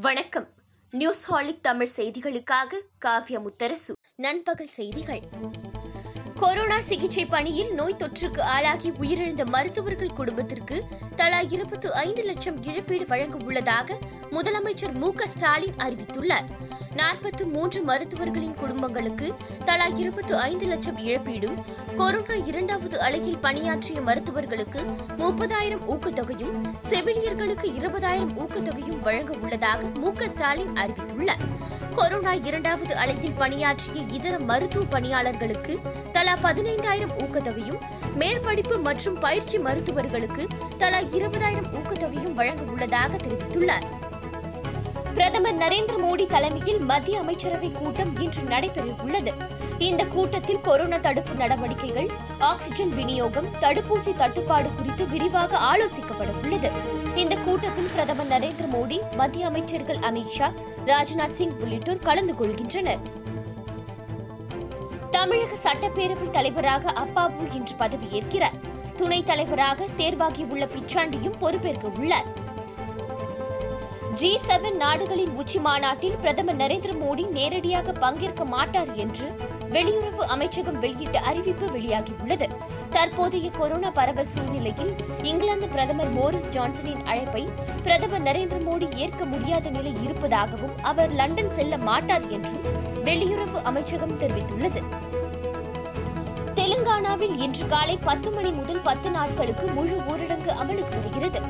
வணக்கம். நியூஸ் ஹாலிக் தமிழ் செய்திகளுக்காக காவ்யா முத்தரசு. நண்பகல் செய்திகள். கொரோனா சிகிச்சை பணியில் நோய் தொற்றுக்கு ஆளாகி உயிரிழந்த மருத்துவர்கள் குடும்பத்திற்கு தலா இருபத்து ஐந்து லட்சம் இழப்பீடு வழங்க உள்ளதாக முதலமைச்சர் மு க ஸ்டாலின் அறிவித்துள்ளார். நாற்பத்து மூன்று மருத்துவர்களின் குடும்பங்களுக்கு தலா இருபத்து ஐந்து லட்சம் இழப்பீடும் கொரோனா இரண்டாவது அலையில் பணியாற்றிய மருத்துவர்களுக்கு முப்பதாயிரம் ஊக்கத்தொகையும் செவிலியர்களுக்கு இருபதாயிரம் ஊக்கத்தொகையும் வழங்க உள்ளதாக மு க ஸ்டாலின் அறிவித்துள்ளார். கொரோனா இரண்டாவது அலையில் பணியாற்றிய இதர மருத்துவ பணியாளர்களுக்கு தலா பதினைந்தாயிரம் ஊக்கத்தொகையும் மேற்படிப்பு மற்றும் பயிற்சி மருத்துவர்களுக்கு தலா இருபதாயிரம் ஊக்கத்தொகையும் வழங்க உள்ளதாக தெரிவித்துள்ளார். பிரதமர் நரேந்திர மோடி தலைமையில் மத்திய அமைச்சரவை கூட்டம் இன்று நடைபெற உள்ளது. இந்த கூட்டத்தில் கொரோனா தடுப்பு நடவடிக்கைகள் ஆக்ஸிஜன் விநியோகம் தடுப்பூசி தட்டுப்பாடு குறித்து விரிவாக ஆலோசிக்கப்பட உள்ளது. இந்த கூட்டத்தில் பிரதமர் நரேந்திர மோடி மத்திய அமைச்சர்கள் அமித்ஷா ராஜ்நாத் சிங் உள்ளிட்டோர் கலந்து கொள்கின்றனர். தமிழக சட்டப்பேரவை தலைவராக அப்பாவு இன்று பதவியேற்கிறார். துணைத் தலைவராக தேர்வாகியுள்ள பிச்சாண்டியும் பொறுப்பேற்க உள்ளார். ஜி செவன் நாடுகளின் உச்சி மாநாட்டில் பிரதமர் நரேந்திர மோடி நேரடியாக பங்கேற்க மாட்டார் என்று வெளியுறவு அமைச்சகம் வெளியிட்ட அறிவிப்பு வெளியாகியுள்ளது. தற்போதைய கொரோனா பரவல் சூழ்நிலையில் இங்கிலாந்து பிரதமர் போரிஸ் ஜான்சனின் அழைப்பை பிரதமர் நரேந்திர மோடி ஏற்க முடியாத நிலை இருப்பதாகவும் அவர் லண்டன் செல்ல மாட்டார் என்றும் வெளியுறவு அமைச்சகம் தெரிவித்துள்ளது. தெலுங்கானாவில் இன்று காலை பத்து மணி முதல் பத்து நாட்களுக்கு முழு ஊரடங்கு அமலுக்கு வருகிறது.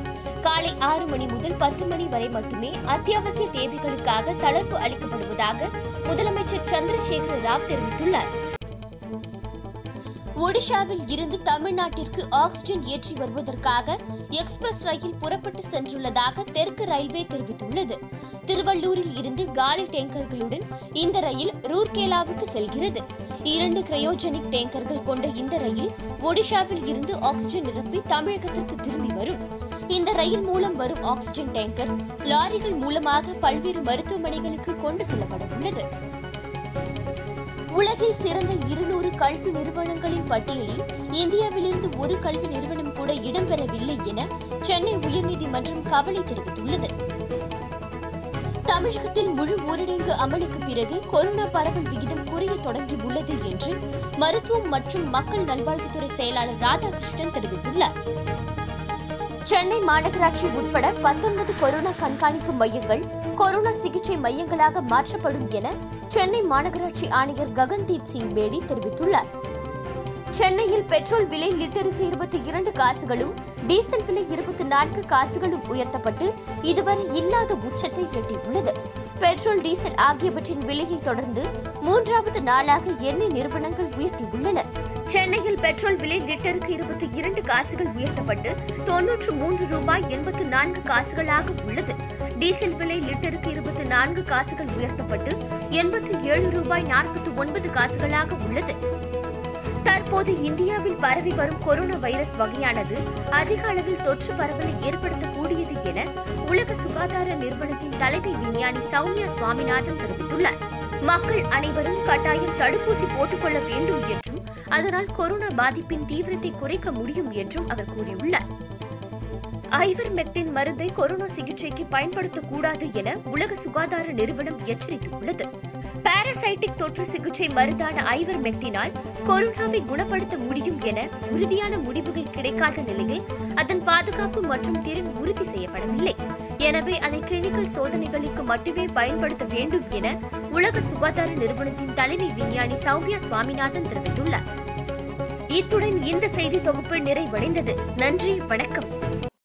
காலை ஆறு மணி முதல் பத்து மணி வரை மட்டுமே அத்தியாவசிய தேவைகளுக்காக தளர்வு அளிக்கப்படுவதாக முதலமைச்சர் சந்திரசேகர ராவ் தெரிவித்துள்ளார். ஒடிஷாவில் இருந்து தமிழ்நாட்டிற்கு ஆக்ஸிஜன் ஏற்றி வருவதற்காக எக்ஸ்பிரஸ் ரயில் புறப்பட்டு சென்றுள்ளதாக தெற்கு ரயில்வே தெரிவித்துள்ளது. திருவள்ளூரில் இருந்து காலி டேங்கர்களுடன் இந்த ரயில் ரூர்கேலாவுக்கு செல்கிறது. இரண்டு கிரயோஜெனிக் டேங்கர்கள் கொண்ட இந்த ரயில் ஒடிஷாவில் இருந்து ஆக்ஸிஜன் நிரப்பி தமிழகத்திற்கு திரும்பி வரும். இந்த ரயில் மூலம் வரும் ஆக்சிஜன் டேங்கர் லாரிகள் மூலமாக பல்வேறு மருத்துவமனைகளுக்கு கொண்டு செல்லப்பட உள்ளது உலகில் சிறந்த இருநூறு கல்வி நிறுவனங்களின் பட்டியலில் இந்தியாவிலிருந்து ஒரு கல்வி நிறுவனம் கூட இடம்பெறவில்லை என சென்னை உயர்நீதிமன்றம் கவலை தெரிவித்துள்ளது. தமிழகத்தில் முழு ஊரடங்கு அமலுக்கு பிறகு கொரோனா பரவல் விகிதம் குறைய தொடங்கியுள்ளது என்று மருத்துவம் மற்றும் மக்கள் நல்வாழ்வுத்துறை செயலாளர் ராதாகிருஷ்ணன் தெரிவித்துள்ளார். சென்னை மாநகராட்சி உட்பட பத்தொன்பது கொரோனா கண்காணிப்பு மையங்கள் கொரோனா சிகிச்சை மையங்களாக மாற்றப்படும் என சென்னை மாநகராட்சி ஆணையர் ககன்தீப் சிங் பேடி தெரிவித்துள்ளார். சென்னையில் பெட்ரோல் விலை லிட்டருக்கு இருபத்தி இரண்டு காசுகளும் டீசல் விலை இருபத்தி நான்கு காசுகளும் உயர்த்தப்பட்டு இதுவரை இல்லாத உச்சத்தை எட்டியுள்ளது. பெட்ரோல் டீசல் ஆகியவற்றின் விலையை தொடர்ந்து மூன்றாவது நாளாக எண்ணெய் நிறுவனங்கள் உயர்த்தியுள்ளன. சென்னையில் பெட்ரோல் விலை லிட்டருக்கு இருபத்தி இரண்டு காசுகள் உயர்த்தப்பட்டு தொன்னூற்று மூன்று ரூபாய் எண்பத்து நான்கு காசுகளாக உள்ளது. டீசல் விலை லிட்டருக்கு இருபத்தி நான்கு காசுகள் உயர்த்தப்பட்டு எண்பத்தி ஏழு ரூபாய் நாற்பத்தி ஒன்பது காசுகளாக உள்ளது. தற்போது இந்தியாவில் பரவி வரும் கொரோனா வைரஸ் வகையானது அதிக அளவில் தொற்று பரவலை ஏற்படுத்தக்கூடியது என உலக சுகாதார நிறுவனத்தின் தலைமை விஞ்ஞானி சௌமியா சுவாமிநாதன் தெரிவித்துள்ளார். மக்கள் அனைவரும் கட்டாயம் தடுப்பூசி போட்டுக்கொள்ள வேண்டும் என்றும் அதனால் கொரோனா பாதிப்பின் தீவிரத்தை குறைக்க முடியும் என்றும் அவர் கூறியுள்ளார். ஐவர்மெக்டின் மருந்தை கொரோனா சிகிச்சைக்கு பயன்படுத்தக்கூடாது என உலக சுகாதார நிறுவனம் எச்சரித்துள்ளது. பாராசைட்டிக் தொற்று சிகிச்சை மருந்தான ஐவர்மெக்டினால் கொரோனாவை குணப்படுத்த முடியும் என உறுதியான முடிவுகள் கிடைக்காத நிலையில் அதன் பாதுகாப்பு மற்றும் திறன் உறுதி செய்யப்படவில்லை. எனவே அதை கிளினிக்கல் சோதனைகளுக்கு மட்டுமே பயன்படுத்த வேண்டும் என உலக சுகாதார நிறுவனத்தின் தலைமை விஞ்ஞானி சௌமியா சுவாமிநாதன் தெரிவித்துள்ளார். இத்துடன் இந்த செய்தி தொகுப்பு நிறைவடைந்தது. நன்றி வணக்கம்.